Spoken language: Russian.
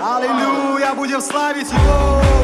Аллилуйя, будем славить Его.